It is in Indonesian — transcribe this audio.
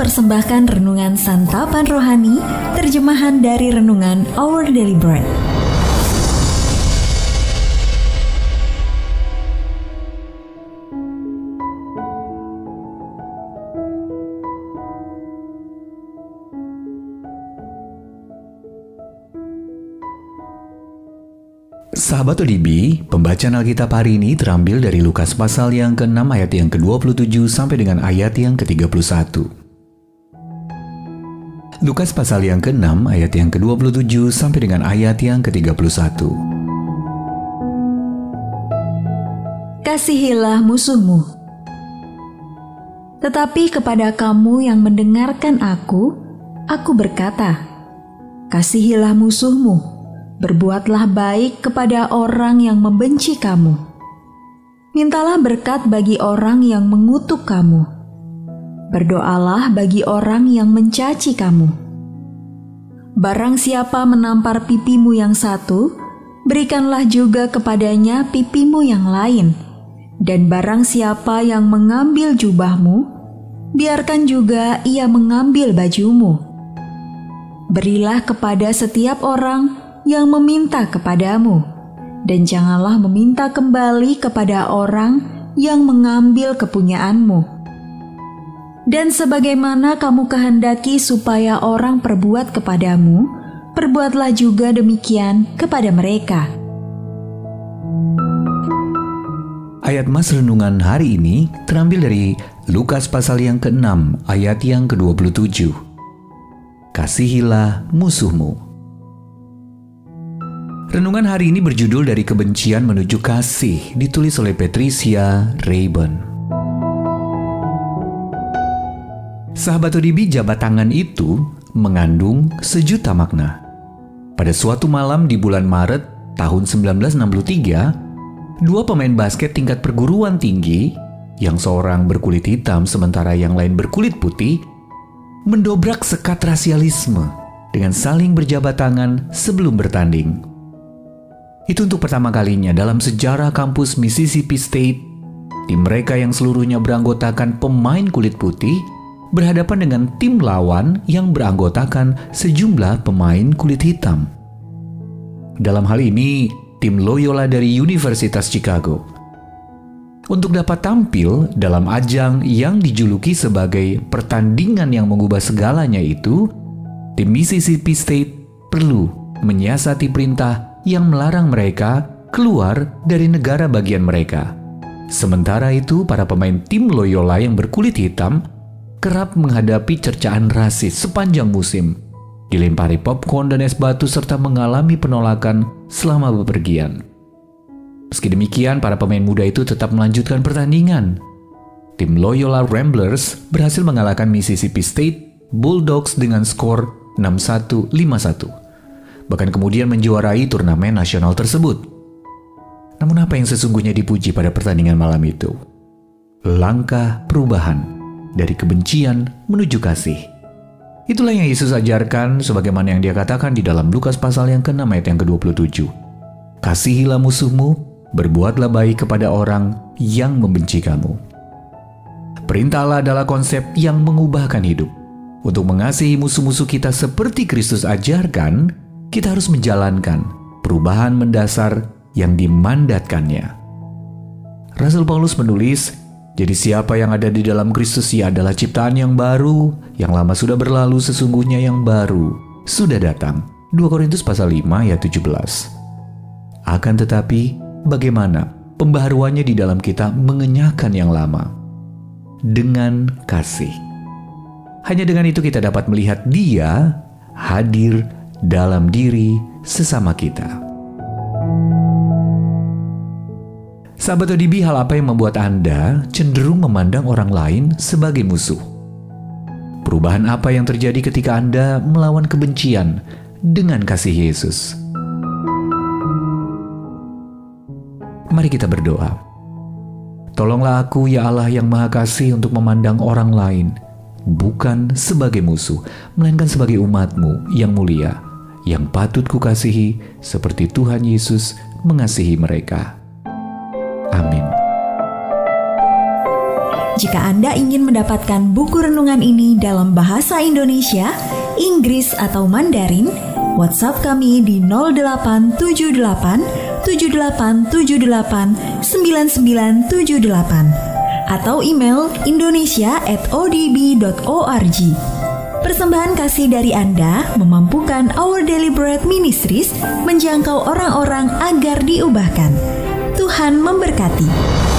mempersembahkan renungan santapan rohani, terjemahan dari renungan Our Daily Bread. Sahabat ODB, pembacaan Alkitab hari ini terambil dari Lukas pasal yang ke-6 ayat yang ke-27 sampai dengan ayat yang ke-31. Lukas pasal yang ke-6 ayat yang ke-27 sampai dengan ayat yang ke-31. Kasihilah musuhmu. Tetapi kepada kamu yang mendengarkan aku, aku berkata, Kasihilah musuhmu Berbuatlah baik kepada orang yang membenci kamu. Mintalah berkat bagi orang yang mengutuk kamu. Berdoalah bagi orang yang mencaci kamu. Barang siapa menampar pipimu yang satu, berikanlah juga kepadanya pipimu yang lain. Dan barang siapa yang mengambil jubahmu, biarkan juga ia mengambil bajumu. Berilah kepada setiap orang yang meminta kepadamu, dan janganlah meminta kembali kepada orang yang mengambil kepunyaanmu. Dan sebagaimana kamu kehendaki supaya orang perbuat kepadamu, perbuatlah juga demikian kepada mereka. Ayat Mas Renungan hari ini terambil dari Lukas pasal yang ke-6 ayat yang ke-27. Kasihilah musuhmu. Renungan hari ini berjudul dari kebencian menuju kasih, ditulis oleh Patricia Rayburn. Sahabat ODB jabat tangan itu mengandung sejuta makna. Pada suatu malam di bulan Maret tahun 1963, dua pemain basket tingkat perguruan tinggi, yang seorang berkulit hitam sementara yang lain berkulit putih, mendobrak sekat rasialisme dengan saling berjabat tangan sebelum bertanding. Itu untuk pertama kalinya dalam sejarah kampus Mississippi State, tim mereka yang seluruhnya beranggotakan pemain kulit putih berhadapan dengan tim lawan yang beranggotakan sejumlah pemain kulit hitam. Dalam hal ini, tim Loyola dari Universitas Chicago. Untuk dapat tampil dalam ajang yang dijuluki sebagai pertandingan yang mengubah segalanya itu, tim Mississippi State perlu menyiasati perintah yang melarang mereka keluar dari negara bagian mereka. Sementara itu, para pemain tim Loyola yang berkulit hitam kerap menghadapi cercaan rasis sepanjang musim, dilempari popcorn dan es batu serta mengalami penolakan selama bepergian. Meski demikian, para pemain muda itu tetap melanjutkan pertandingan. Tim Loyola Ramblers berhasil mengalahkan Mississippi State Bulldogs dengan skor 61-51 bahkan kemudian menjuarai turnamen nasional tersebut. Namun apa yang sesungguhnya dipuji pada pertandingan malam itu? Langkah perubahan dari kebencian menuju kasih. Itulah yang Yesus ajarkan sebagaimana yang dia katakan di dalam Lukas pasal yang ke-6 ayat yang ke-27. Kasihilah musuhmu, berbuatlah baik kepada orang yang membenci kamu. Perintah adalah konsep yang mengubahkan hidup. Untuk mengasihi musuh-musuh kita seperti Kristus ajarkan, kita harus menjalankan perubahan mendasar yang dimandatkannya. Rasul Paulus menulis, jadi siapa yang ada di dalam Kristus ia adalah ciptaan yang baru, yang lama sudah berlalu sesungguhnya yang baru sudah datang. 2 Korintus pasal 5 ayat 17. Akan tetapi, bagaimana pembaharuannya di dalam kita mengenyahkan yang lama? Dengan kasih. Hanya dengan itu kita dapat melihat dia hadir dalam diri sesama kita. Sahabat ODB, hal apa yang membuat Anda cenderung memandang orang lain sebagai musuh? Perubahan apa yang terjadi ketika Anda melawan kebencian dengan kasih Yesus? Mari kita berdoa. Tolonglah aku ya Allah yang maha kasih untuk memandang orang lain bukan sebagai musuh, melainkan sebagai umatmu yang mulia yang patut kukasihi seperti Tuhan Yesus mengasihi mereka. Amin. Jika Anda ingin mendapatkan buku renungan ini dalam bahasa Indonesia, Inggris atau Mandarin, WhatsApp kami di 0878 7878 9978 atau email indonesia@odb.org. Persembahan kasih dari Anda memampukan Our Bread Ministries menjangkau orang-orang agar diubahkan. Tuhan memberkati.